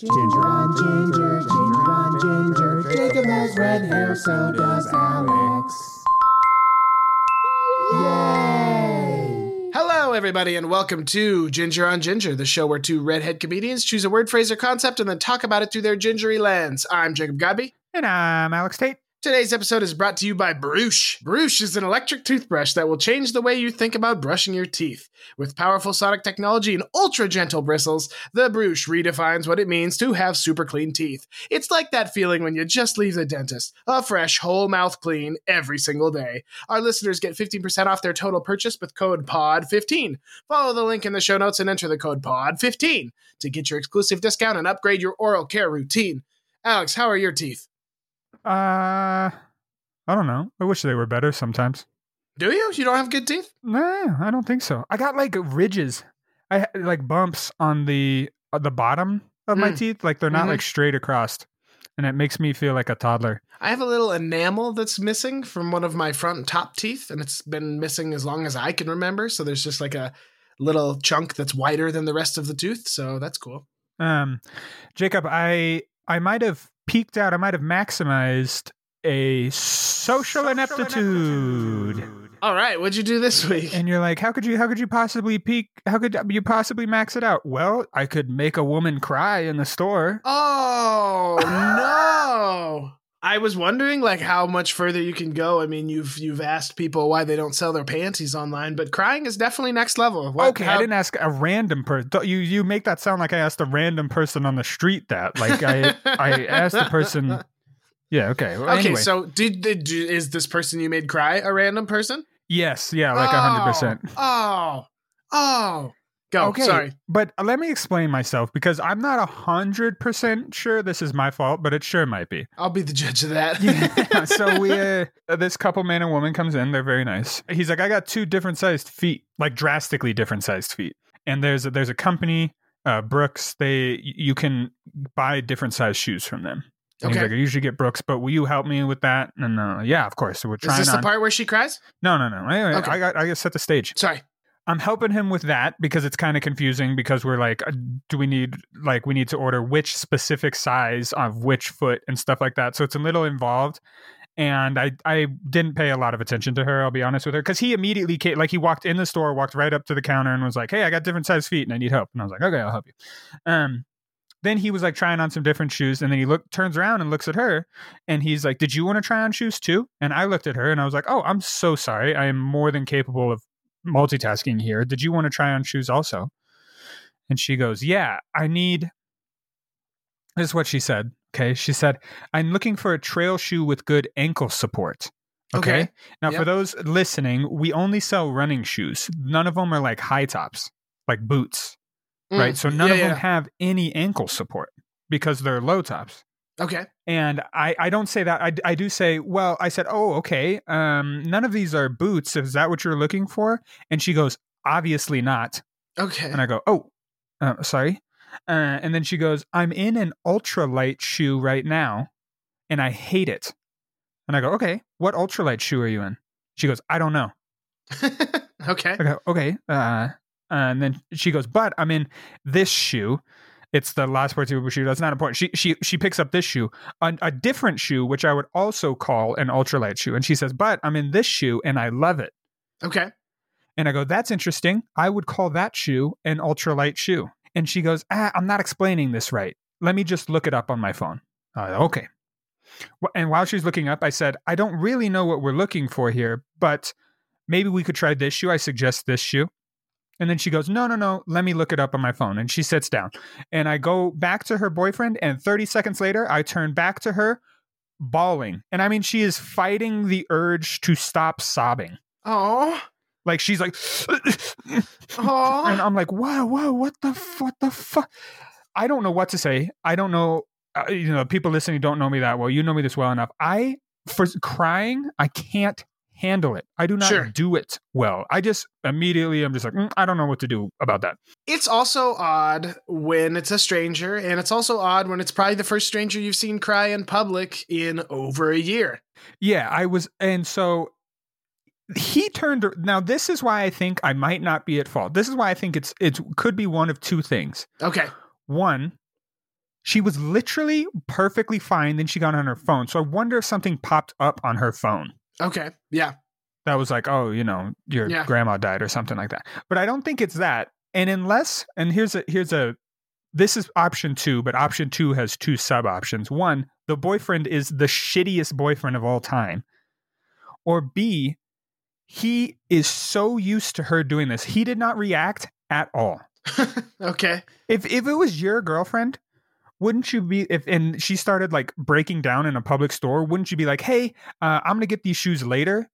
Ginger on ginger, ginger on ginger. Jacob has red hair, so does Alex. Yay! Hello, everybody, and welcome to Ginger on Ginger, the show where two redhead comedians choose a word, phrase, or concept and then talk about it through their gingery lens. I'm Jacob Godby. And I'm Alex Tate. Today's episode is brought to you by Bruche. Bruche is an electric toothbrush that will change the way you think about brushing your teeth. With powerful sonic technology and ultra gentle bristles, the Bruche redefines what it means to have super clean teeth. It's like that feeling when you just leave the dentist, a fresh, whole mouth clean every single day. Our listeners get 15% off their total purchase with code POD15. Follow the link in the show notes and enter the code POD15 to get your exclusive discount and upgrade your oral care routine. Alex, how are your teeth? Uh, I don't know. I wish they were better sometimes. Do you? You don't have good teeth? Nah, I don't think so. I got like ridges. I like bumps on the uh, the bottom of my Mm. teeth. Like they're not Mhm. like straight across, and it makes me feel like a toddler. I have a little enamel that's missing from one of my front top teeth, and it's been missing as long as I can remember. So there's just like a little chunk that's wider than the rest of the tooth. So that's cool. Um, Jacob, I I might have peaked out. I might have maximized a social, ineptitude. All right, what'd you do this week? And you're like, how could you? How could you possibly peak? How could you possibly max it out? Well, I could make a woman cry in the store. Oh no! I was wondering like how much further you can go. I mean, you've you've asked people why they don't sell their panties online, but crying is definitely next level. What- okay, how- I didn't ask a random person. You you make that sound like I asked a random person on the street that. Like I I asked the person. Yeah. Okay. Well, Okay, anyway. so did, did is this person you made cry a random person? yes. Yeah. Like a hundred percent. Oh, oh, oh. Go. Okay. Sorry. But let me explain myself because I'm not a hundred percent sure this is my fault, but it sure might be. I'll be the judge of that. Yeah. so we uh, this couple man and woman comes in. They're very nice. He's like, I got two different sized feet, like drastically different sized feet. And there's a, there's a company, uh, Brooks. They you can buy different sized shoes from them. And Okay. Like, I usually get Brooks, but will you help me with that? And uh, yeah, of course. So we're trying. Is this on. the part where she cries? no, no, no. Anyway, Okay. I got I got set the stage. Sorry. I'm helping him with that because it's kind of confusing because we're like, uh, do we need like we need to order which specific size of which foot and stuff like that. So it's a little involved. And I I didn't pay a lot of attention to her. I'll be honest with her because he immediately came, like he walked in the store, walked right up to the counter, and was like, "Hey, I got different size feet and I need help." And I was like, "Okay, I'll help you." Um, then he was like trying on some different shoes, and then he look turns around and looks at her, and he's like, "Did you want to try on shoes too?" And I looked at her and I was like, "Oh, I'm so sorry. I am more than capable of multitasking here. Did you want to try on shoes also?" And she goes, "Yeah, I need." This is what she said. Okay, she said, "I'm looking for a trail shoe with good ankle support." Okay. Okay. Now, Yep. for those listening, we only sell running shoes. None of them are like high tops, like boots, right? Mm, So none yeah, of them have any ankle support because they're low tops. Okay. And I, I don't say that. I, I do say, well, I said, oh, okay. Um, none of these are boots. Is that what you're looking for? And she goes, obviously not. Okay. And I go, oh, uh, sorry. Uh, and then she goes, I'm in an ultralight shoe right now, and I hate it. And I go, okay, what ultralight shoe are you in? She goes, I don't know. okay. I go, okay. Uh, and then she goes, but I'm in this shoe. It's the La Sportiva shoe. That's not important. She she she picks up this shoe, a, a different shoe, which I would also call an ultralight shoe. And she says, but I'm in this shoe and I love it. Okay. And I go, that's interesting. I would call that shoe an ultralight shoe. And she goes, ah, I'm not explaining this right. Let me just look it up on my phone. Uh, okay. And while she's looking up, I said, I don't really know what we're looking for here, but maybe we could try this shoe. I suggest this shoe. And then she goes, No, no, no, let me look it up on my phone. And she sits down. And I go back to her boyfriend. And 30 seconds later, I turn back to her, bawling. And I mean, she is fighting the urge to stop sobbing. Oh. Like she's like, oh. and. I'm like, whoa, whoa, what the, f- what the fuck? I don't know what to say. I don't know. Uh, you know, people listening don't know me that well. You know me this well enough. I, for crying, I can't handle it. I do not Sure. do it well. I just immediately, I'm just like, "Mm, I don't know what to do about that. It's also odd when it's a stranger, and it's also odd when it's probably the first stranger you've seen cry in public in over a year. Yeah, I was, and so he turned. Now, this is why I think I might not be at fault. This is why I think it's it could be one of two things. Okay. One, She was literally perfectly fine. Then she got on her phone. So I wonder if something popped up on her phone Okay. Yeah. that was like, oh, you know, your Yeah. grandma died or something like that. But I don't think it's that. And unless, and here's a here's a this is option two, but option two has two sub options. One, the boyfriend is the shittiest boyfriend of all time. Or B, he is so used to her doing this, he did not react at all. okay. If if it was your girlfriend, wouldn't you be if and she started like breaking down in a public store, wouldn't you be like, "Hey, uh, I'm gonna get these shoes later.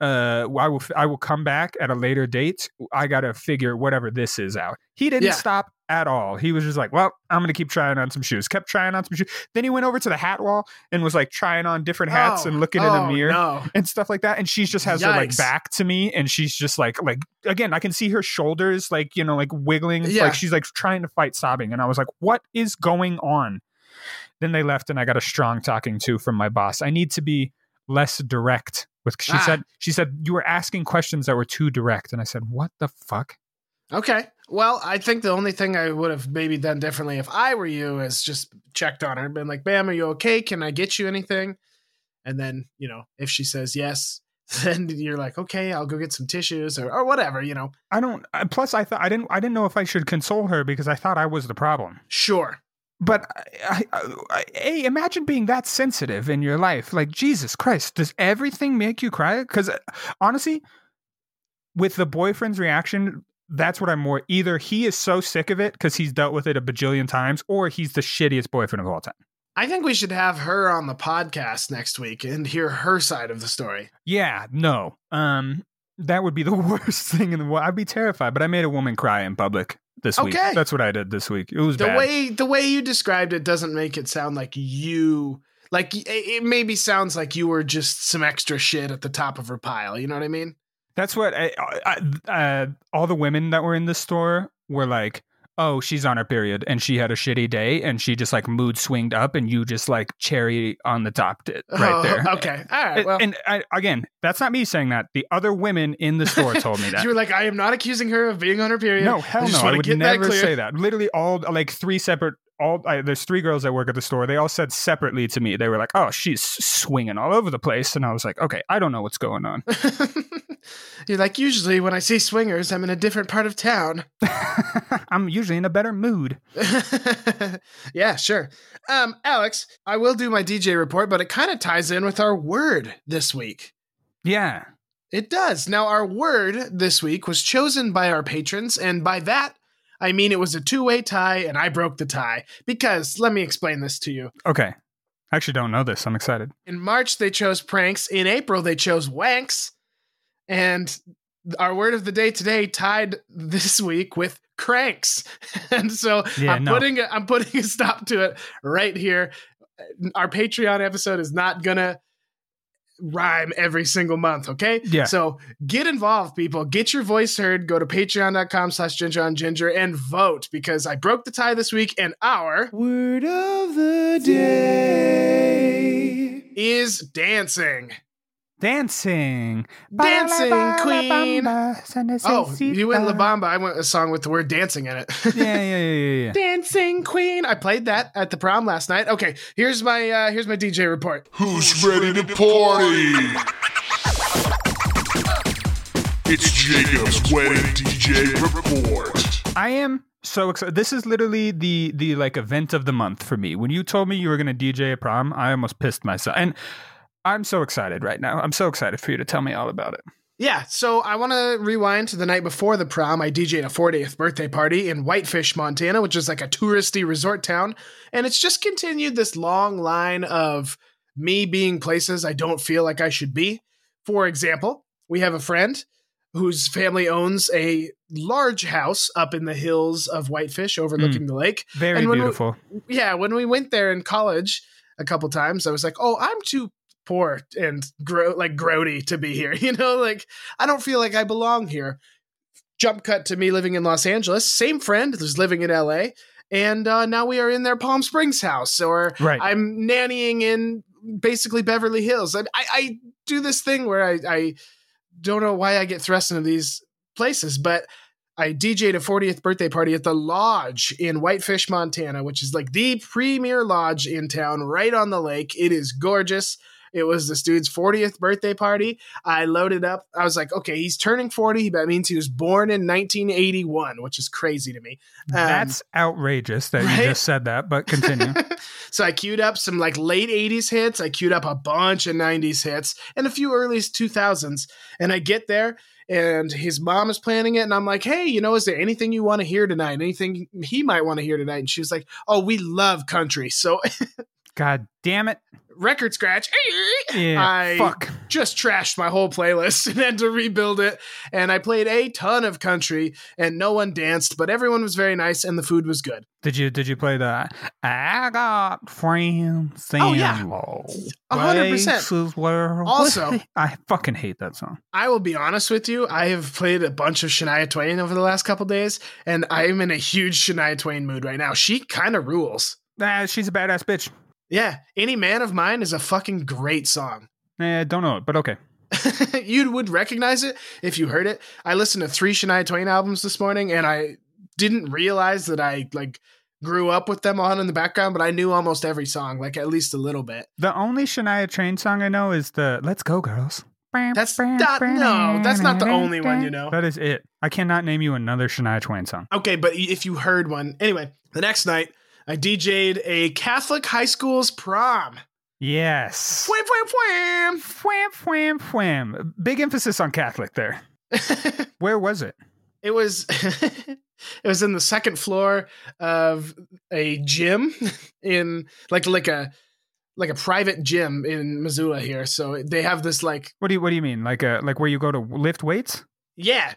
Uh, I will I will come back at a later date. I gotta figure whatever this is out." He didn't Yeah. stop at all. He was just like, "Well, I'm gonna keep trying on some shoes." Kept trying on some shoes. Then he went over to the hat wall and was like trying on different hats Oh, and looking in oh, a mirror No. and stuff like that and she just has her like back to me and she's just like like again i can see her shoulders like you know like wiggling Yeah. like she's like trying to fight sobbing and i was like what is going on then they left and i got a strong talking to from my boss i need to be less direct with she Ah. said she said you were asking questions that were too direct and i said what the fuck Okay. Well, I think the only thing I would have maybe done differently if I were you is just checked on her, been like, "Bam, are you okay? Can I get you anything?" And then, you know, if she says yes, then you're like, "Okay, I'll go get some tissues or or whatever." You know, i don't plus i thought i didn't i didn't know if i should console her because i thought i was the problem sure. But I, I, I, hey, imagine being that sensitive in your life. Like Jesus Christ, does everything make you cry? Because honestly, with the boyfriend's reaction, that's what I'm more. Either he is so sick of it because he's dealt with it a bajillion times, or he's the shittiest boyfriend of all time. I think we should have her on the podcast next week and hear her side of the story. Yeah, no, um, that would be the worst thing in the world. I'd be terrified. But I made a woman cry in public this week. Okay. That's what I did this week. It was The bad. way the way you described it doesn't make it sound like you like it- it maybe sounds like you were just some extra shit at the top of her pile. You know what I mean? That's what I, I, uh, all the women that were in the store were like, "Oh, she's on her period and she had a shitty day and she just like mood swinged up and you just like cherry on the top did right Oh, there." Okay. All right. And, Well, and I, again, that's not me saying that. The other women in the store told me that. you were like, I am not accusing her of being on her period. no, hell no. I would get that never say that. Literally, all like three separate. All I, there's three girls that work at the store. They all said separately to me. They were like, "Oh, she's swinging all over the place," and I was like, "Okay, I don't know what's going on." You're like, usually when I see swingers, I'm in a different part of town. I'm usually in a better mood. yeah, sure. Um, Alex, I will do my DJ report, but it kind of ties in with our word this week. Yeah. It does. Now, our word this week was chosen by our patrons, and by that, I mean it was a two way tie, and I broke the tie. Because, let me explain this to you. Okay. I actually don't know this. I'm excited. In March, they chose pranks. In April, they chose wanks. And our word of the day today tied this week with cranks. And so Yeah, I'm no. putting a, I'm putting a stop to it right here. Our Patreon episode is not gonna rhyme every single month, okay? Yeah. So get involved, people. Get your voice heard. Go to patreon.com slash ginger on ginger and vote because I broke the tie this week and our Word of the day. is dancing. Dancing. Dancing Queen. Oh, Oh, you went La Bamba. I went a song with the word dancing in it. Yeah, yeah, yeah, yeah, yeah. Dancing Queen. I played that at the prom last night. Okay, here's my uh here's my DJ report. Who's ready to party? It's Jacob's wedding DJ report. I am so excited. This is literally the the like event of the month for me. When you told me you were going to DJ a prom, I almost pissed myself. And I'm so excited right now. I'm so excited for you to tell me all about it. Yeah, so I want to rewind to the night before the prom. I DJ'd a 40th birthday party in Whitefish, Montana, which is like a touristy resort town. And it's just continued this long line of me being places I don't feel like I should be. For example, we have a friend whose family owns a large house up in the hills of Whitefish overlooking hmm. the lake. Very And when we- beautiful. yeah, when we went there in college a couple times, I was like, "Oh, I'm too poor and gro- like grody to be here." You know, like I don't feel like I belong here. Jump cut to me living in Los Angeles. Same friend who's living in LA, and uh, now we are in their Palm Springs house, or Right. I'm nannying in basically Beverly Hills. I, I, I do this thing where I, I don't know why I get thrust into these places, but I DJ'd a 40th birthday party at the Lodge in Whitefish, Montana, which is like the premier lodge in town, right on the lake. It is gorgeous. It was this dude's 40th birthday party. I loaded up. I was like, okay, he's turning 40. That means he was born in 1981, which is crazy to me. Um, That's outrageous that right? you just said that, but continue. so I queued up some like late 80s hits. I queued up a bunch of 90s hits and a few early 2000s. And I get there and his mom is planning it. And I'm like, hey, you know, is there anything you want to hear tonight? Anything he might want to hear tonight? And she was like, oh, we love country. So God damn it. Record scratch. Eh, yeah. I fuck. just trashed my whole playlist and had to rebuild it. And I played a ton of country and no one danced, but everyone was very nice and the food was good. Did you did you play the I got friends Oh, yeah. A hundred percent. Also- I fucking hate that song. I will be honest with you. I have played a bunch of Shania Twain over the last couple days, and I am in a huge Shania Twain mood right now. She kind of rules. Nah, she's a badass bitch. Yeah, Any Man of Mine is a fucking great song. Eh, don't know it, but okay. you would recognize it if you heard it. I listened to three Shania Twain albums this morning, and I didn't realize that I like grew up with them on in the background, but I knew almost every song, like at least a little bit. The only Shania Twain song I know is the "Let's Go Girls." That's not no, that's not the only one you know. That is it. I cannot name you another Shania Twain song. Okay, but if you heard one, anyway, the next night I DJ'd a Catholic high school's prom. Yes. Wham, wham, Wham, wham, wham. wham. Big emphasis on Catholic there. Where was it? it was it was in the second floor of a gym in like like a like a private gym in Missoula here. So they have this like What do you What do you mean? Like a like where you go to lift weights? yeah.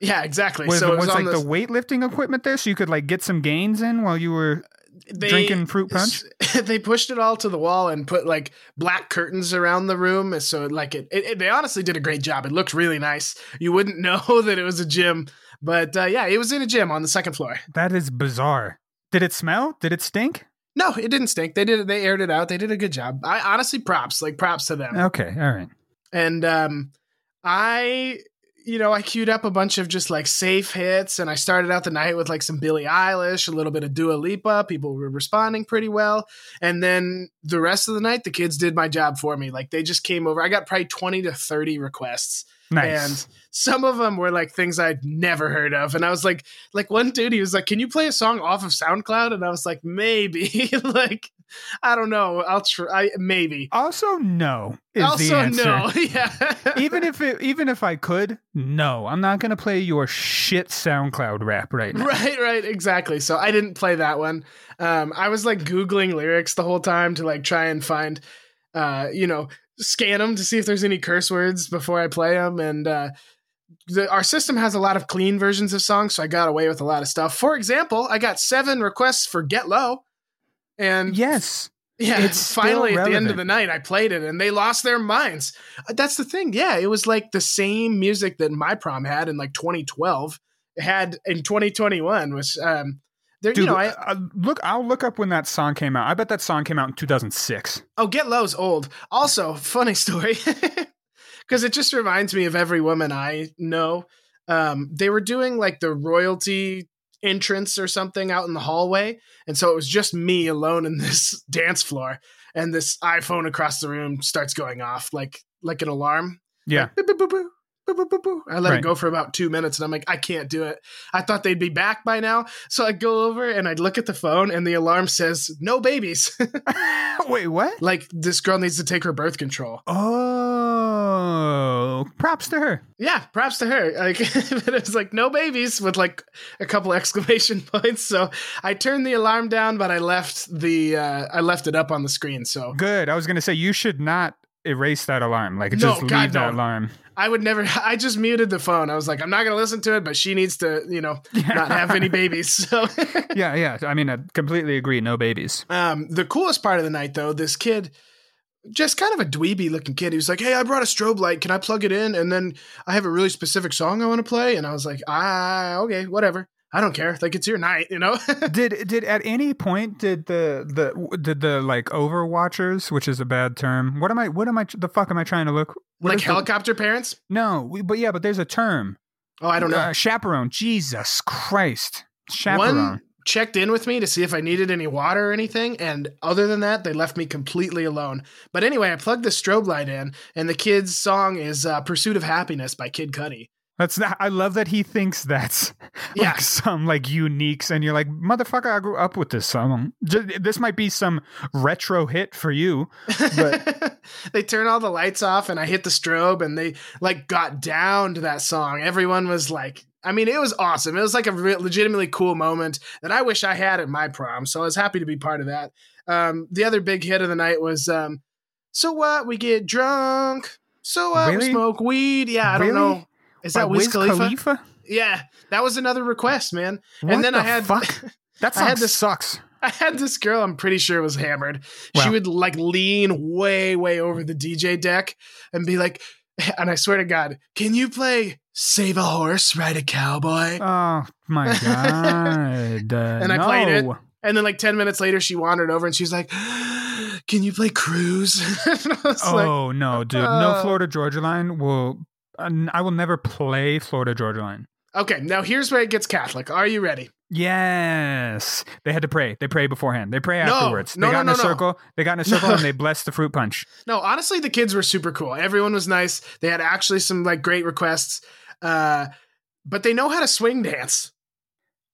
Yeah, exactly. Was, so it was, was, like this, the weightlifting equipment there, so you could like get some gains in while you were they, drinking fruit punch? they pushed it all to the wall and put like black curtains around the room so like it, it, it- they honestly did a great job it looked really nice you wouldn't know that it was a gym but uh, yeah it was in a gym on the second floor That is bizarre. Did it smell? Did it stink? no it didn't stink they did it they aired it out they did a good job i honestly props like props to them Okay, all right. and um i you know i queued up a bunch of just like safe hits and i started out the night with like some billie eilish a little bit of dua lipa people were responding pretty well and then the rest of the night the kids did my job for me like they just came over i got probably 20 to 30 requests Nice. and some of them were like things I'd never heard of. And I was like, like one dude, he was like, "Can you play a song off of SoundCloud?" And I was like, "Maybe." like, I don't know. I'll try. Maybe. also, no is the also, answer. no. yeah. even if it, even if I could, no, I'm not gonna play your shit SoundCloud rap right now. right, right, exactly. So I didn't play that one. Um, I was like googling lyrics the whole time to like try and find, uh, you know, scan them to see if there's any curse words before I play them. And uh, the, our system has a lot of clean versions of songs, so I got away with a lot of stuff. For example, I got seven requests for "Get Low," and Yes, yeah, It's finally at the end of the night, I played it, and they lost their minds. Uh, That's the thing. Yeah, it was like the same music that my prom had in like 2012 had in 2021. Was um, there? dude. you know, I uh, look, I'll look up when that song came out. I bet that song came out in 2006. oh, Get Low's old. Also, funny story, because it just reminds me of every woman I know. Um, they were doing like the royalty entrance or something out in the hallway, and so it was just me alone in this dance floor, and this iPhone across the room starts going off like like an alarm. Yeah, Boop, boop, boop, boop. I let Right. it go for about two minutes, and I'm like, I can't do it. I thought they'd be back by now, so I'd go over and I'd look at the phone, and the alarm says no babies. wait, what? like this girl needs to take her birth control. Oh, props to her. Yeah, props to her. Like it was like no babies with like a couple exclamation points. So I turned the alarm down, but I left the uh, I left it up on the screen. So Good. I was gonna say you should not erase that alarm. Like No, just leave God, that no. alarm. I would never. I just muted the phone. I was like, I'm not gonna listen to it, but she needs to, you know, not have any babies. So. yeah, yeah. I mean, I completely agree. No babies. Um, the coolest part of the night, though, this kid, just kind of a dweeby looking kid. He was like, "Hey, I brought a strobe light. Can I plug it in? And then I have a really specific song I want to play." And I was like, "Ah, okay, whatever. I don't care. Like it's your night, you know." did did at any point did the the did the like overwatchers, which is a bad term. What am I? What am I? The fuck am I trying to look? like is the- helicopter parents. no, we, but yeah, but there's a term. Oh, I don't know. Uh, chaperone. Jesus Christ. Chaperone. One checked in with me to see if I needed any water or anything, and other than that, they left me completely alone. But anyway, I plugged the strobe light in, and the kid's song is uh, "Pursuit of Happiness" by Kid Cudi. That's not, I love that he thinks that's Yeah. like some like uniques, and you're like, motherfucker, I grew up with this song. This might be some retro hit for you. But- they turn all the lights off, and I hit the strobe, and they like got down to that song. Everyone was like. I mean, it was awesome. It was like a re- legitimately cool moment that I wish I had at my prom. So I was happy to be part of that. Um, the other big hit of the night was um, "So What?" We get drunk. So what? We smoke weed. Yeah, I don't know. Is that By Wiz Khalifa? Yeah, that was another request, man. What and then the I had fuck? That I had this- sucks. I had this girl. I'm pretty sure was hammered. she would like lean way, way over the DJ deck and be like, and I swear to God, can you play "Save a Horse, Ride a Cowboy"? Oh my god! Uh, And I played it. and then like ten minutes later, she wandered over and she's like, "Can you play Cruise?" was like, Oh no, dude! No uh, Florida Georgia Line will. uh, I will never play Florida Georgia Line. "Okay, now here's where it gets Catholic. Are you ready?" Yes, they had to pray. They pray beforehand. They pray No, afterwards. no, they got no, in a circle. They got in a circle and they blessed the fruit punch. No, honestly, the kids were super cool. Everyone was nice. They had actually some like great requests, uh, but they know how to swing dance.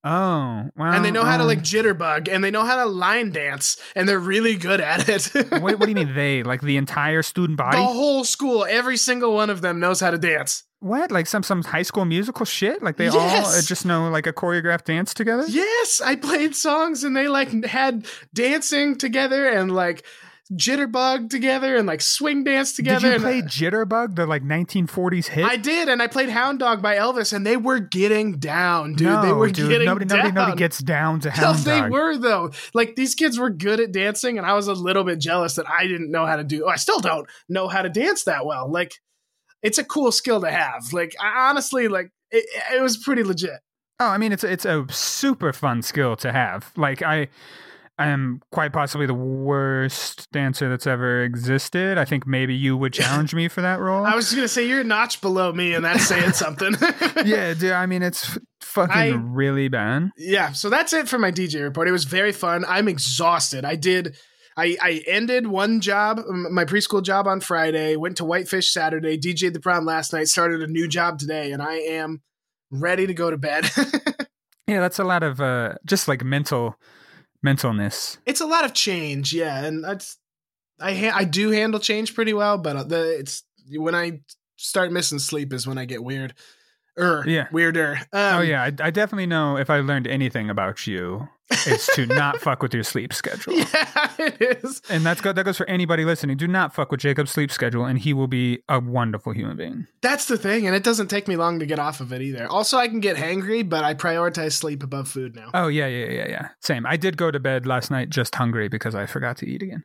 Oh, wow! and they know how to um, like jitterbug and they know how to line dance and they're really good at it. Wait, what do you mean they? Like the entire student body? the whole school, every single one of them knows how to dance. What? Like some some high school musical shit? Like they all Yes. uh, just know like a choreographed dance together? Yes, I played songs and they like had dancing together and like jitterbug together and like swing dance together. Did you and play Jitterbug, the like 1940s hit? I did, and I played Hound Dog by Elvis, and they were getting down, dude. no, they were dude. getting nobody, down. nobody, nobody gets down to No, Hound they were though. Like these kids were good at dancing, and I was a little bit jealous that I didn't know how to do. I still don't know how to dance that well. Like, it's a cool skill to have. Like, I honestly, like, it, it was pretty legit. Oh, I mean, it's it's a super fun skill to have. Like I, I am quite possibly the worst dancer that's ever existed. I think maybe you would challenge me for that role. I was just gonna say you're a notch below me, and that's saying something. yeah, dude. I mean, it's fucking I- really bad. yeah. So that's it for my DJ report. It was very fun. I'm exhausted. I did. I, I ended one job, my preschool job on Friday, went to Whitefish Saturday, DJ'd the prom last night, started a new job today, and I am ready to go to bed. Yeah, that's a lot of uh, just like mental mentalness. it's a lot of change, yeah, and that's I ha- I do handle change pretty well, but uh, the it's when I start missing sleep is when I get weird, er, Yeah. weirder. Um, oh yeah, I, I definitely know if I learned anything about you, it's to not fuck with your sleep schedule. yeah, it is. And that's go- that goes for anybody listening. Do not fuck with Jacob's sleep schedule, and he will be a wonderful human being. That's the thing, and it doesn't take me long to get off of it either. Also, I can get hangry, but I prioritize sleep above food now. Oh yeah, yeah, yeah, yeah. Same. I did go to bed last night just hungry because I forgot to eat again.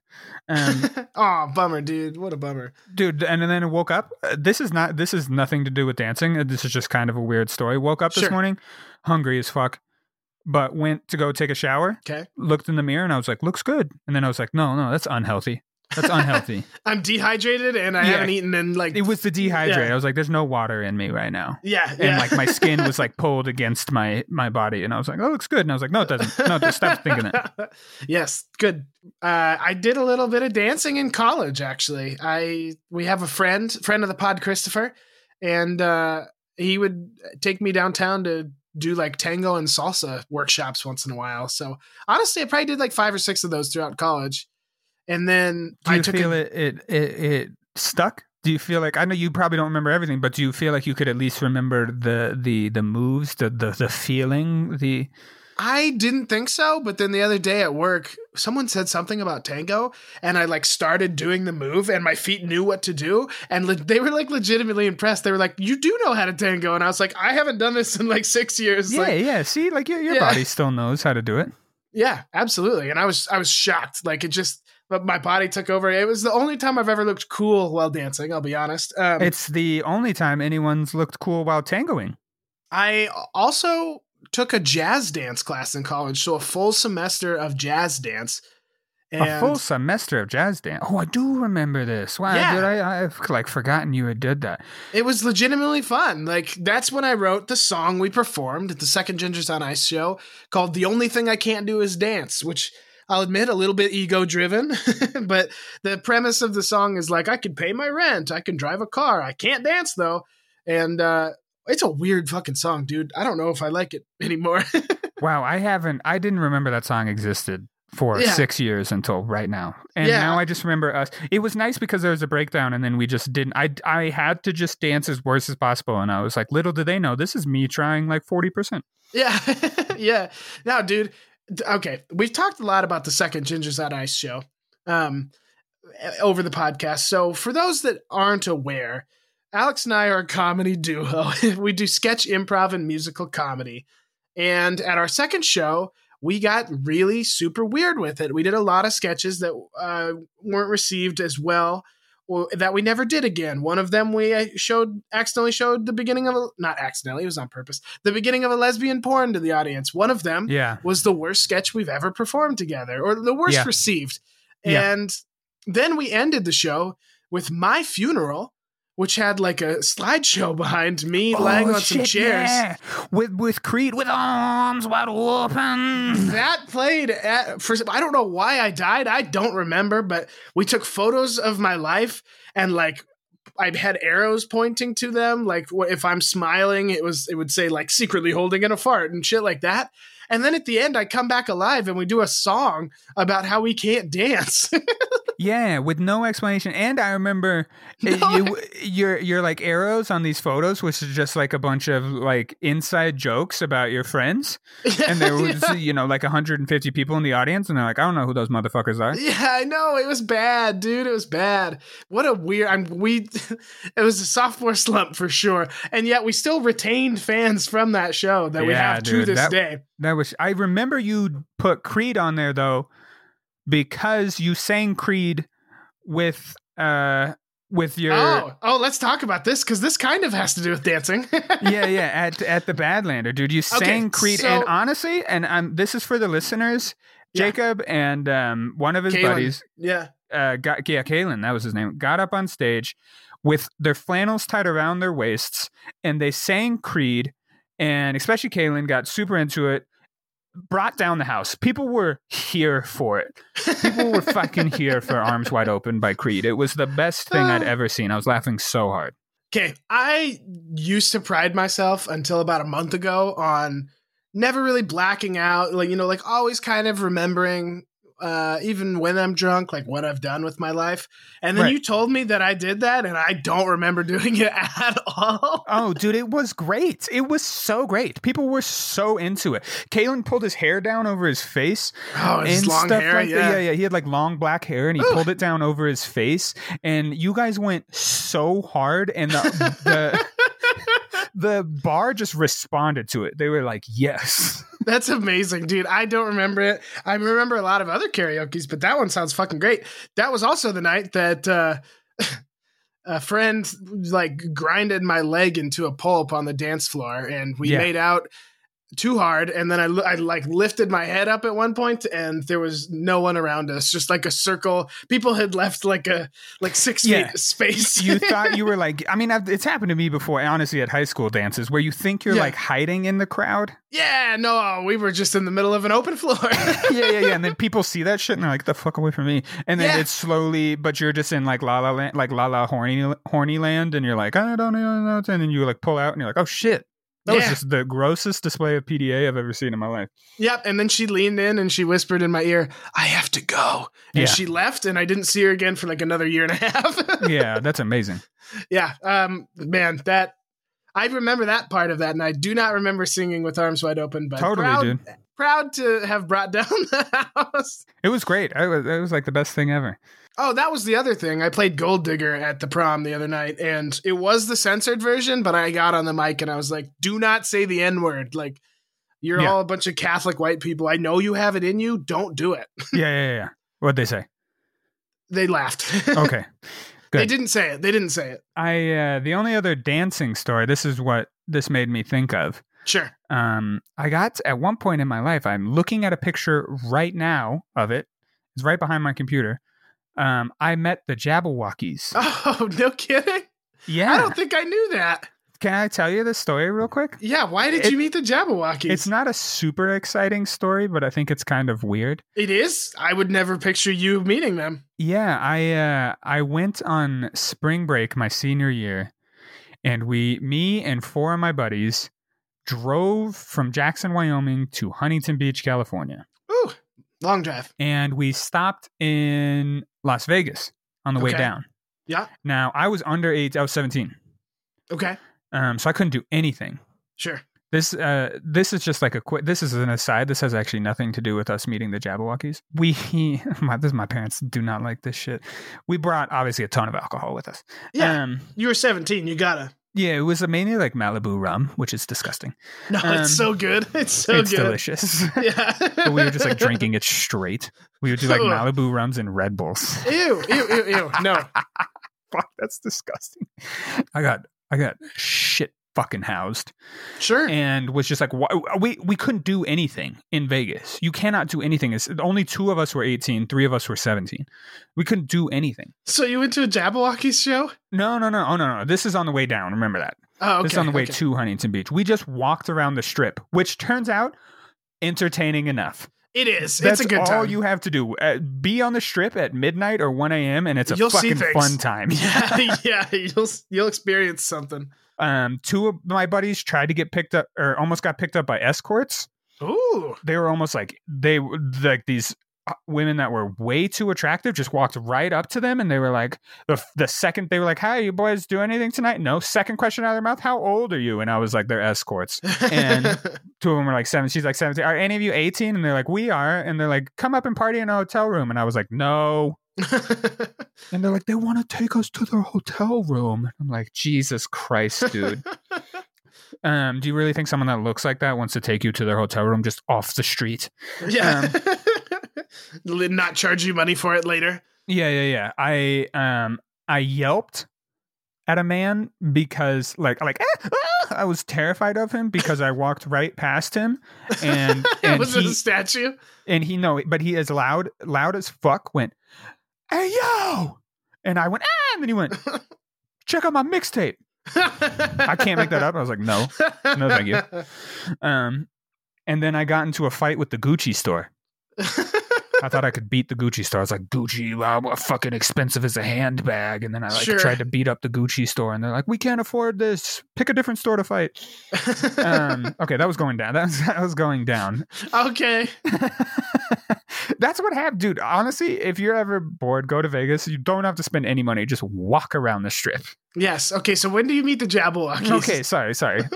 Um, oh, bummer, dude. What a bummer. dude, and then I woke up. Uh, this is not. This is nothing to do with dancing. Uh, This is just kind of a weird story. Woke up this Sure. morning, hungry as fuck, but went to go take a shower. Okay. Looked in the mirror and I was like, "Looks good." And then I was like, "No, no, that's unhealthy. That's unhealthy." I'm dehydrated and I Yeah. haven't eaten in like it was the dehydrate. Yeah. I was like, "There's no water in me right now." yeah, And yeah. like my skin was like pulled against my my body, and I was like, "Oh, it looks good." And I was like, "No, it doesn't. No, just stop thinking it." yes, good. Uh, I did a little bit of dancing in college. Actually, I we have a friend, friend of the pod, Christopher, and uh, he would take me downtown to do like tango and salsa workshops once in a while. So honestly, I probably did like five or six of those throughout college, and then Do I took feel a, it, it it it stuck? Do you feel like I know you probably don't remember everything, but do you feel like you could at least remember the the the moves, the the the feeling, the I didn't think so, but then the other day at work, someone said something about tango, and I like started doing the move, and my feet knew what to do, and le- they were like legitimately impressed. They were like, "You do know how to tango," and I was like, "I haven't done this in like six years." yeah Like, yeah. See, like your your Yeah. body still knows how to do it. yeah, absolutely. And I was I was shocked. Like it just, but my body took over. It was the only time I've ever looked cool while dancing. I'll be honest. Um, It's the only time anyone's looked cool while tangoing. I also took a jazz dance class in college, so a full semester of jazz dance. a And full semester of jazz dance. Oh, I do remember this. Wow, Yeah. did I? I've like forgotten you had did that. it was legitimately fun. Like that's when I wrote the song we performed at the second Gingers on Ice show called "The Only Thing I Can't Do Is Dance," which I'll admit a little bit ego driven, but the premise of the song is like I can pay my rent, I can drive a car, I can't dance though, and uh, it's a weird fucking song, dude. I don't know if I like it anymore. Wow, I haven't. I didn't remember that song existed for Yeah. six years until right now, and Yeah. now I just remember us. It was nice because there was a breakdown, and then we just didn't. I I had to just dance as worse as possible, and I was like, little do they know, this is me trying like forty percent. Yeah, yeah. Now, dude. Okay, we've talked a lot about the second Gingers on Ice show um, over the podcast. So, for those that aren't aware, Alex and I are a comedy duo. we do sketch, improv, and musical comedy. And at our second show, we got really super weird with it. We did a lot of sketches that uh, weren't received as well. Or that we never did again. One of them we uh, showed accidentally showed the beginning of a not accidentally, it was on purpose. The beginning of a lesbian porn to the audience. One of them Yeah, was the worst sketch we've ever performed together, or the worst Yeah. received. Yeah. And then we ended the show with my funeral, which had like a slideshow behind me oh, lying on some Oh, chairs. yeah. with with Creed with arms wide open. That played at for I don't know why I died. I don't remember, but we took photos of my life and like I had arrows pointing to them. Like if I'm smiling, it was it would say like secretly holding in a fart and shit like that. And then at the end, I come back alive and we do a song about how we can't dance. Yeah, with no explanation. And I remember No you, your your like arrows on these photos, which is just like a bunch of like inside jokes about your friends. And there was yeah. you know like 150 people in the audience, and they're like, I don't know who those motherfuckers are. Yeah, I know it was bad, dude. It was bad. What a weird. I'm we. It was a sophomore slump for sure, and yet we still retained fans from that show that we Yeah, have to this that- day. That was I remember you put Creed on there though, because you sang Creed with uh with your Oh, oh, let's talk about this because this kind of has to do with dancing. yeah, yeah, at at the Badlander, dude. You Okay, sang Creed, so- and honestly, and i'm this is for the listeners. Yeah. Jacob and um, one of his Kalen. buddies, yeah, uh, got yeah, Kalen, that was his name, got up on stage with their flannels tied around their waists, and they sang Creed, and especially Kalen got super into it. Brought down the house. People were here for it. People were fucking here for Arms Wide Open by Creed. It was the best thing I'd ever seen. I was laughing so hard. Okay, I used to pride myself until about a month ago on never really blacking out, like you know, like always kind of remembering uh even when I'm drunk, like what I've done with my life. And then Right. you told me that I did that and I don't remember doing it at all. Oh, dude, it was great. It was so great. People were so into it. Kalen pulled his hair down over his face Oh, and his long stuff hair, like yeah. that. Yeah, yeah. He had like long black hair and he Ooh. pulled it down over his face. And you guys went so hard, and the the, the bar just responded to it. They were like, "Yes." That's amazing, dude. I don't remember it. I remember a lot of other karaoke's, but that one sounds fucking great. That was also the night that uh, a friend like grinded my leg into a pulp on the dance floor, and we Yeah. made out too hard. And then I, I like lifted my head up at one point, and there was no one around us, just like a circle. People had left like a like six Yeah. feet space. you thought you were like, I mean, I've- it's happened to me before, honestly, at high school dances where you think you're Yeah. like hiding in the crowd. yeah, no, we were just in the middle of an open floor. yeah, yeah, yeah. And then people see that shit and they're like, "The fuck away from me!" And then Yeah. it's slowly, but you're just in like la la land, like la la horny horny land, and you're like, "I don't know," and then you like pull out and you're like, "Oh shit!" That was just the grossest display of PDA I've ever seen in my life. Yep. And then she leaned in and she whispered in my ear, I have to go. And Yeah. she left and I didn't see her again for like another year and a half. Yeah, that's amazing. yeah. Um, man, that I remember that part of that, and I do not remember singing with arms wide open, but Totally, proud, dude. proud to have brought down the house. It was great. I was, it was like the best thing ever. Oh, that was the other thing. I played Gold Digger at the prom the other night, and it was the censored version, but I got on the mic and I was like, do not say the N word. Like, you're Yeah. all a bunch of Catholic white people. I know you have it in you. Don't do it. Yeah, yeah, yeah. What'd they say? They laughed. Okay. Good. they didn't say it. They didn't say it. I uh, the only other dancing story. This is what this made me think of. Sure. um, I got at one point in my life, I'm looking at a picture right now of it, It's right behind my computer. Um, I met the Jabbawockeez. Oh, no kidding. yeah. I don't think I knew that. Can I tell you the story real quick? Yeah, why did It- you meet the Jabbawockeez? It's not a super exciting story, but I think it's kind of weird. It is. I would never picture you meeting them. Yeah, I uh I went on spring break my senior year and we me and four of my buddies drove from Jackson, Wyoming to Huntington Beach, California. Ooh, long drive. And we stopped in Las Vegas on the way down. Yeah. Now, I was under age. I was 17. Okay. Um so I couldn't do anything. Sure. This uh this is just like a quick this is an aside. This has actually nothing to do with us meeting the Jabbawockeez. We my this my parents do not like this shit. We brought obviously a ton of alcohol with us. Yeah. Um you were 17. You gotta. Yeah, it was mainly like Malibu rum, which is disgusting. No, Um, it's so good. It's so good. it's good. delicious. Yeah. but we were just like drinking it straight. We would do like Malibu rums and Red Bulls. Ew, ew, ew, ew. No. Fuck, that's disgusting. I got I got shit fucking housed. Sure. and was just like we we couldn't do anything in Vegas. You cannot do anything. It's, only two of us were 18, three of us were 17. We couldn't do anything. So you went to a Jabbawockeez show? No, no, no. Oh no, no. This is on the way down. Remember that. Oh, okay. this is on the way okay. to Huntington Beach. We just walked around the strip, which turns out entertaining enough. It is. That's it's a good time. all time. you have to do. Uh, be on the strip at midnight or 1 a.m. and it's a You'll fucking fun time. yeah, yeah. You'll you'll experience something. Um, two of my buddies tried to get picked up or almost got picked up by escorts. Ooh. they were almost like they like these uh, women that were way too attractive just walked right up to them and they were like the the second they were like hi you boys do anything tonight? No second question out of their mouth how old are you? And i was like they're escorts. And- two of them were like seven she's like 17 are any of you 18 and they're like we are. And they're like come up and party in a hotel room. And i was like no and they're like they want to take us to their hotel room i'm like jesus christ dude um do you really think someone that looks like that wants to take you to their hotel room just off the street yeah. Not charge you money for it later. Yeah, yeah, yeah. I um I yelped at a man because like like "Ah, ah," I was terrified of him because I walked right past him and and was it a statue? and he no but he is loud loud as fuck went hey yo and I went ah and then he went check out my mixtape I can't make that up I was like no No, thank you. um and then I got into a fight with the Gucci store I thought I could beat the Gucci store. I was like, Gucci, wow, what fucking expensive is a handbag? And then I like Sure. tried to beat up the Gucci store, and they're like, we can't afford this. Pick a different store to fight. Um, okay, that was going down. That was, that was going down. okay. That's what happened, dude. Honestly, if you're ever bored, go to Vegas. You don't have to spend any money. Just walk around the strip. Yes. Okay. So when do you meet the Jabbawockeez? Okay, sorry, sorry.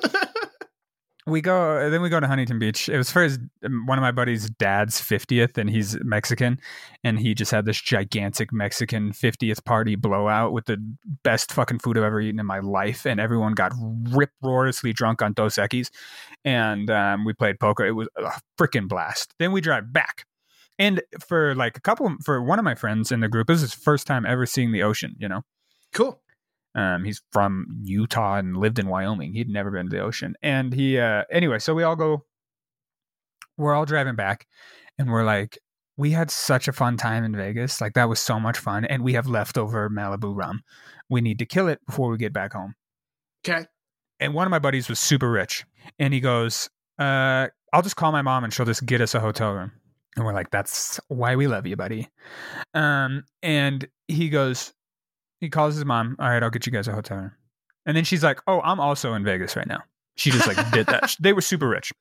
we go then we go to Huntington Beach. It was for his one of my buddy's dad's 50th and he's Mexican and he just had this gigantic Mexican 50th party blowout with the best fucking food I've ever eaten in my life and everyone got rip roarously drunk on Dos Equis and um, we played poker. It was a freaking blast. Then we drive back. And for like a couple for one of my friends in the group, this is his first time ever seeing the ocean, you know. Cool. Um, he's from Utah and lived in Wyoming. He'd never been to the ocean. And he, uh, anyway, so we all go, we're all driving back and we're like, we had such a fun time in Vegas. Like, that was so much fun. And we have leftover Malibu rum. We need to kill it before we get back home. Okay. And one of my buddies was super rich. And he goes, uh, I'll just call my mom and she'll just get us a hotel room. And we're like, that's why we love you, buddy. Um, and he goes, he calls his mom. All right, I'll get you guys a hotel room. And then she's like, oh, I'm also in Vegas right now. She just like did that. They were super rich.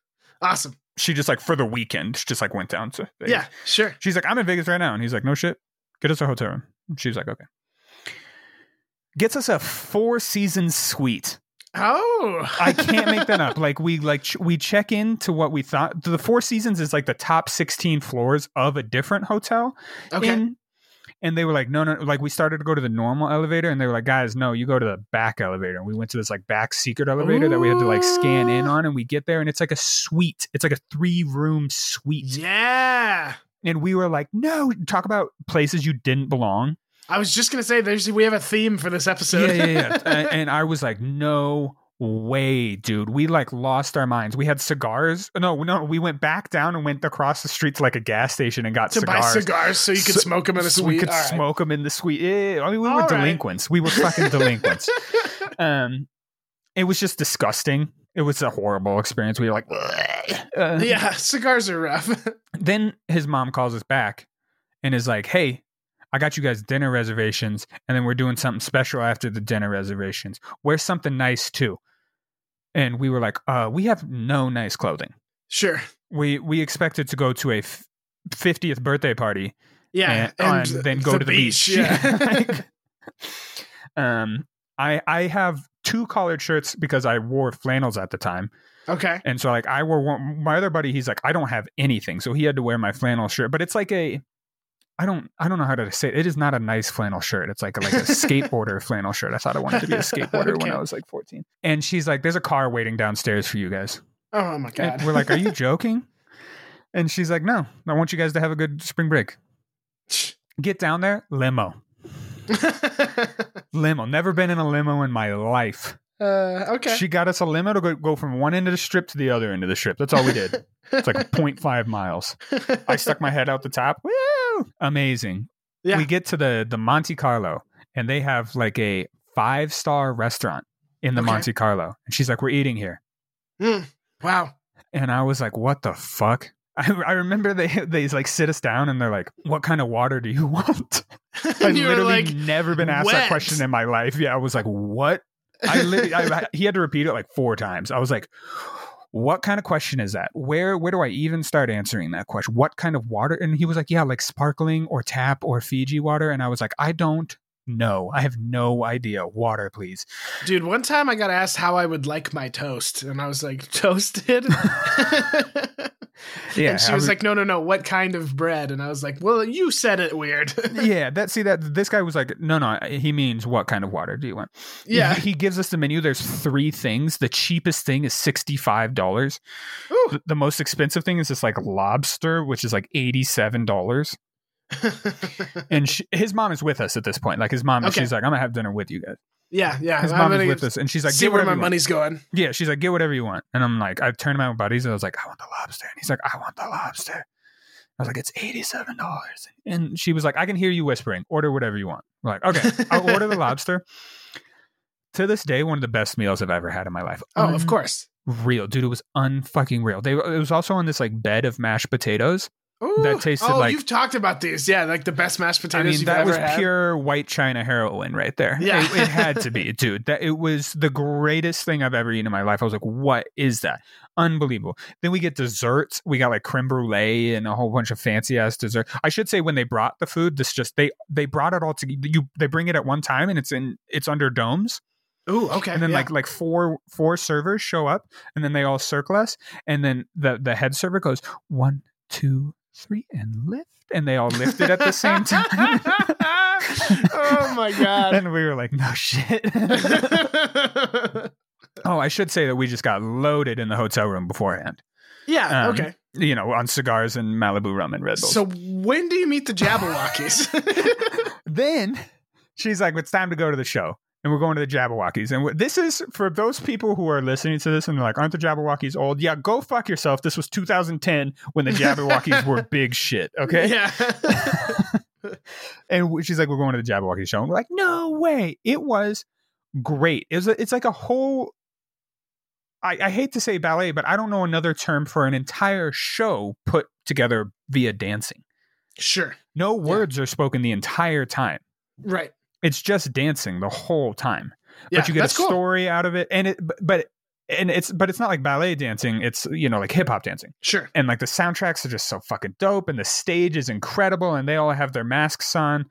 Awesome. She just like for the weekend, just like went down to Vegas. Yeah. Sure. She's like, I'm in Vegas right now. And he's like, no shit. Get us a hotel room. And she's like, okay. Gets us a four season suite. Oh. I can't make that up. Like we like ch- we check in to what we thought. The Four Seasons is like the top 16 floors of a different hotel. Okay. in- and they were like, no, no. Like we started to go to the normal elevator, and they were like, guys, no, you go to the back elevator. And we went to this like back secret elevator that we had to like scan in on, and we get there, and it's like a suite. It's like a three room suite. yeah. And we were like, no, talk about places you didn't belong. I was just gonna say, there's we have a theme for this episode. yeah, yeah, yeah. and I was like, no way, dude. We like lost our minds. We had cigars. No, no, we went back down and went across the street to like a gas station and got to cigars. buy cigars so you could So- smoke them in the so suite. we could All right. smoke them in the suite. Yeah, I mean, we All were right. delinquents. We were fucking delinquents. um, it was just disgusting. It was a horrible experience. We were like, uh, yeah, cigars are rough. Then his mom calls us back and is like, "Hey, I got you guys dinner reservations, and then we're doing something special after the dinner reservations. Wear something nice too." And we were like, "Uh, we have no nice clothing. sure. We we expected to go to a f- 50th birthday party Yeah, and, and then go to the beach. Yeah. Like, um, I I have two collared shirts because I wore flannels at the time, okay. and so like I wore one. My other buddy, he's like, I don't have anything, so he had to wear my flannel shirt. But it's like a, I don't I don't know how to say it. It is not a nice flannel shirt. It's like a, like a skateboarder flannel shirt. I thought I wanted to be a skateboarder when I was like 14. And she's like, "There's a car waiting downstairs for you guys." Oh my god. And we're like, "Are you joking?" And she's like, "No, I want you guys to have a good spring break." Get down there, limo. Limo. Never been in a limo in my life. uh, okay. She got us a limo to go, go from one end of the strip to the other end of the strip. That's all we did. It's like 0.5 miles. I stuck my head out the top. Woo! Amazing. Yeah. We get to the the Monte Carlo and they have like a five star restaurant in the Okay. Monte Carlo. And she's like, We're eating here. Mm, wow. And I was like, What the fuck? I, I remember they they like sit us down and they're like, "What kind of water do you want?" I've and you were literally like, never been asked "Wet." that question in my life. Yeah, I was like, "What?" I literally, I, he had to repeat it like four times. I was like, "What kind of question is that? Where where do I even start answering that question? What kind of water?" And he was like, "Yeah, like sparkling or tap or Fiji water." And I was like, "I don't know. I have no idea. Water, please." Dude, one time I got asked how I would like my toast, and I was like, toasted? Yeah, and she I was like, no, no, no, what kind of bread? And I was like, well, you said it weird. yeah, that see that this guy was like, "No, no." He means what kind of water do you want? yeah. He, he gives us the menu. There's three things. The cheapest thing is sixty five dollars. The, the most expensive thing is this like lobster, which is like eighty seven dollars. And she, his mom is with us at this point. Like his mom, Okay. she's like, "I'm gonna have dinner with you guys." Yeah, yeah. His mom is with us, and she's like, see "Get where my you want." money's going. Yeah, she's like, "Get whatever you want," and I'm like, I turned to my buddies, and I was like, "I want the lobster," and he's like, "I want the lobster." I was like, "It's eighty seven dollars," and she was like, "I can hear you whispering. Order whatever you want." We're like, "Okay, I'll order the lobster." To this day, one of the best meals I've ever had in my life. Oh, of course. Real, dude. It was unfucking real. They it was also on this like bed of mashed potatoes. Ooh. That tasted oh, like- you've talked about these. Yeah, like the best mashed potatoes I mean, that was had. pure white china heroin right there. Yeah. it, it had to be, dude. That it was the greatest thing I've ever eaten in my life. I was like, "What is that? Unbelievable!" Then we get desserts. We got like creme brulee and a whole bunch of fancy ass dessert. I should say when they brought the food, this just they they brought it all together. You they bring it at one time and it's in it's under domes, Ooh, okay. and then yeah. like like four four servers show up, and then they all circle us, and then the the head server goes one two three and lift, and they all lifted at the same time. oh my god. and we were like, no shit. oh, I should say that we just got loaded in the hotel room beforehand. yeah. Um, okay. You know, on cigars and Malibu rum and Red Bulls. So when do you meet the Jabbawockeez? then she's like, it's time to go to the show. And we're going to the Jabbawockeez. And this is for those people who are listening to this and they're like, aren't the Jabbawockeez old? Yeah, go fuck yourself. This was 2010 when the Jabbawockeez were big shit. Okay. Yeah. And she's like, we're going to the Jabberwocky show. And we're like, no way. It was great. It was a, it's like a whole. I, I hate to say ballet, but I don't know another term for an entire show put together via dancing. sure. No words are spoken the entire time. Right. It's just dancing the whole time. Yeah, but you get a that's cool. story out of it, and it, but, but and it's but it's not like ballet dancing. It's you know like hip hop dancing Sure. and like the soundtracks are just so fucking dope and the stage is incredible and they all have their masks on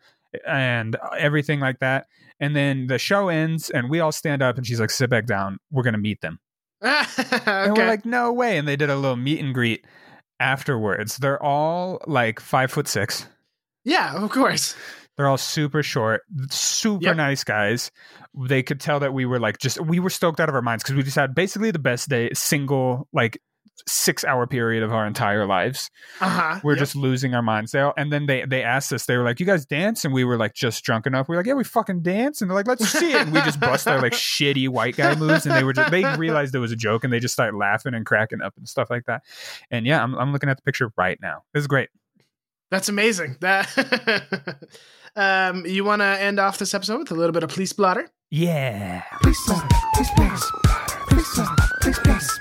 and everything like that and then the show ends and we all stand up and she's like sit back down we're gonna meet them okay. and we're like no way and they did a little meet and greet afterwards they're all like five foot six yeah, of course. They're all super short super Yep. nice guys they could tell that we were like just we were stoked out of our minds because we just had basically the best day single like six hour period of our entire lives. Uh huh. We're just losing our minds. They, and then they they asked us, they were like, "You guys dance?" And we were like, just drunk enough. We are like, "Yeah, we fucking dance." And they're like, "Let's see it." And we just bust our like shitty white guy moves, and they were just, they realized it was a joke, and they just started laughing and cracking up and stuff like that. And yeah, I'm I'm looking at the picture right now. This is great. That's amazing. That. um, you want to end off this episode with a little bit of police blotter? Yeah. Please blotter, please blotter, please blotter, please blotter,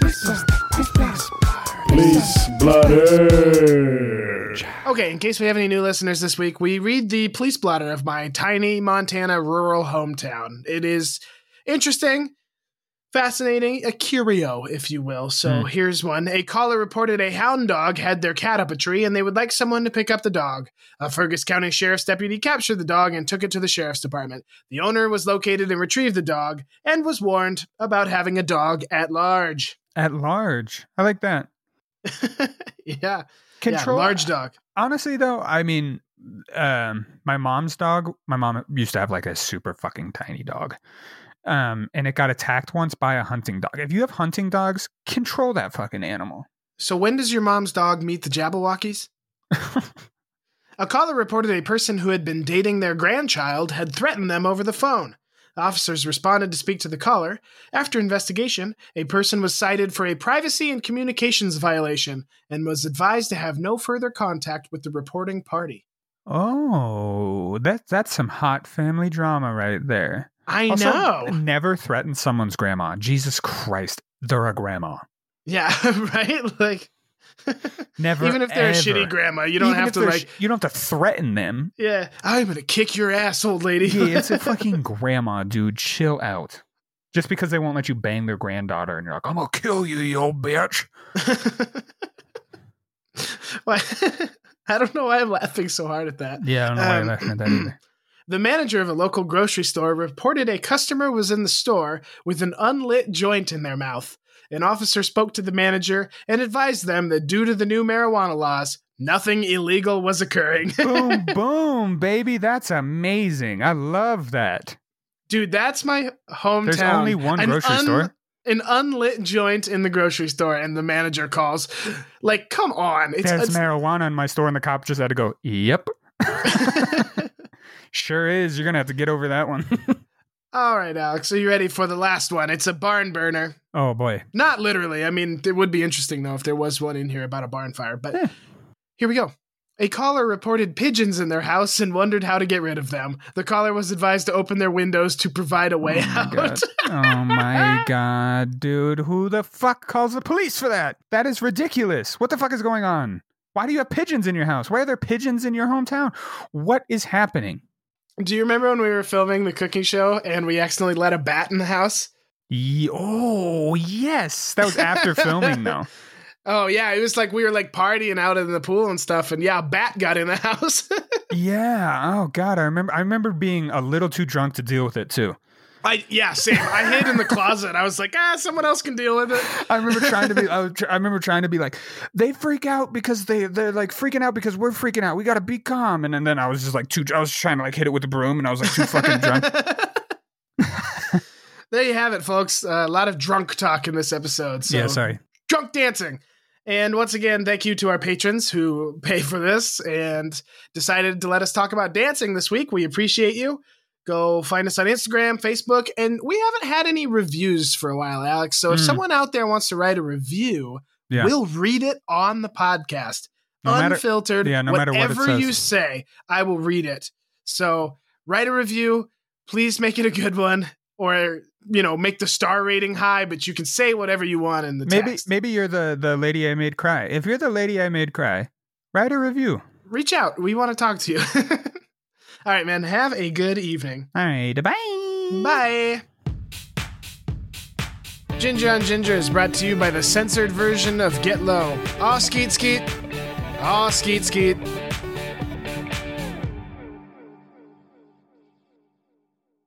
please blotter, please blotter. Police blotter. Okay, in case we have any new listeners this week, we read the police blotter of my tiny Montana rural hometown. It is interesting, fascinating, a curio, if you will. So Hmm. here's one. A caller reported a hound dog had their cat up a tree and they would like someone to pick up the dog. A Fergus County Sheriff's deputy captured the dog and took it to the sheriff's department. The owner was located and retrieved the dog and was warned about having a dog at large. At large, I like that. yeah. Control yeah, large dog. honestly though i mean um my mom's dog my mom used to have like a super fucking tiny dog um and it got attacked once by a hunting dog if you have hunting dogs control that fucking animal So when does your mom's dog meet the Jabbawockeez? A caller reported a person who had been dating their grandchild had threatened them over the phone. Officers responded to speak to the caller. After investigation, a person was cited for a privacy and communications violation and was advised to have no further contact with the reporting party. oh that that's some hot family drama right there I Also, know. never threaten someone's grandma jesus christ they're a grandma Yeah, right? Like never even if they're ever. a shitty grandma, you don't Even have to like sh- you don't have to threaten them yeah, I'm going to kick your ass, old lady. yeah, it's a fucking grandma, dude. Chill out. Just because they won't let you bang their granddaughter, and you're like, I'm gonna kill you, you old bitch. Why- I don't know why I'm laughing so hard at that. Yeah, I don't know why Um, you're laughing at that either. The manager of a local grocery store reported a customer was in the store with an unlit joint in their mouth. An officer spoke to the manager and advised them that due to the new marijuana laws, nothing illegal was occurring. boom, boom, baby. That's amazing. I love that. Dude, that's my hometown. There's only one An grocery un- store. An unlit joint in the grocery store, and the manager calls. Like, come on. It's, There's it's marijuana in my store, and the cop just had to go, Yep. Sure is. You're gonna have to get over that one. All right, Alex. Are you ready for the last one? It's a barn burner. oh boy. Not literally. I mean, it would be interesting though if there was one in here about a barn fire. But here we go. A caller reported pigeons in their house and wondered how to get rid of them. The caller was advised to open their windows to provide a way oh out. god. oh my god, dude. Who the fuck calls the police for that? That is ridiculous. What the fuck is going on? Why do you have pigeons in your house? Why are there pigeons in your hometown? What is happening? Do you remember when we were filming the cooking show and we accidentally let a bat in the house? Ye- oh, yes. That was after filming, though. Oh yeah, it was like we were like partying out in the pool and stuff, and yeah, a bat got in the house. Yeah. Oh God, I remember. I remember being a little too drunk to deal with it too. I yeah, same. I hid in the closet. I was like, ah, someone else can deal with it. I remember trying to be. I, tr- I remember trying to be like, they freak out because they they're like freaking out because we're freaking out. We got to be calm. And then, then I was just like too. I was trying to like hit it with the broom, and I was like too fucking drunk. there you have it, folks. Uh, a lot of drunk talk in this episode. So yeah. Sorry. drunk dancing. And once again, thank you to our patrons who pay for this and decided to let us talk about dancing this week. We appreciate you. Go find us on Instagram, Facebook, and we haven't had any reviews for a while, Alex. So if Hmm. someone out there wants to write a review, Yeah. we'll read it on the podcast. No matter- Unfiltered. yeah, no matter whatever you say, I will read it. So write a review. Please make it a good one. Or, you know, make the star rating high, but you can say whatever you want in the Maybe text. maybe you're the the lady I made cry. If you're the lady I made cry, write a review. reach out. We want to talk to you. All right, man. Have a good evening. All right. Bye. Bye. Ginger on Ginger is brought to you by the censored version of Get Low. Aw, skeet skeet. Aw, skeet skeet.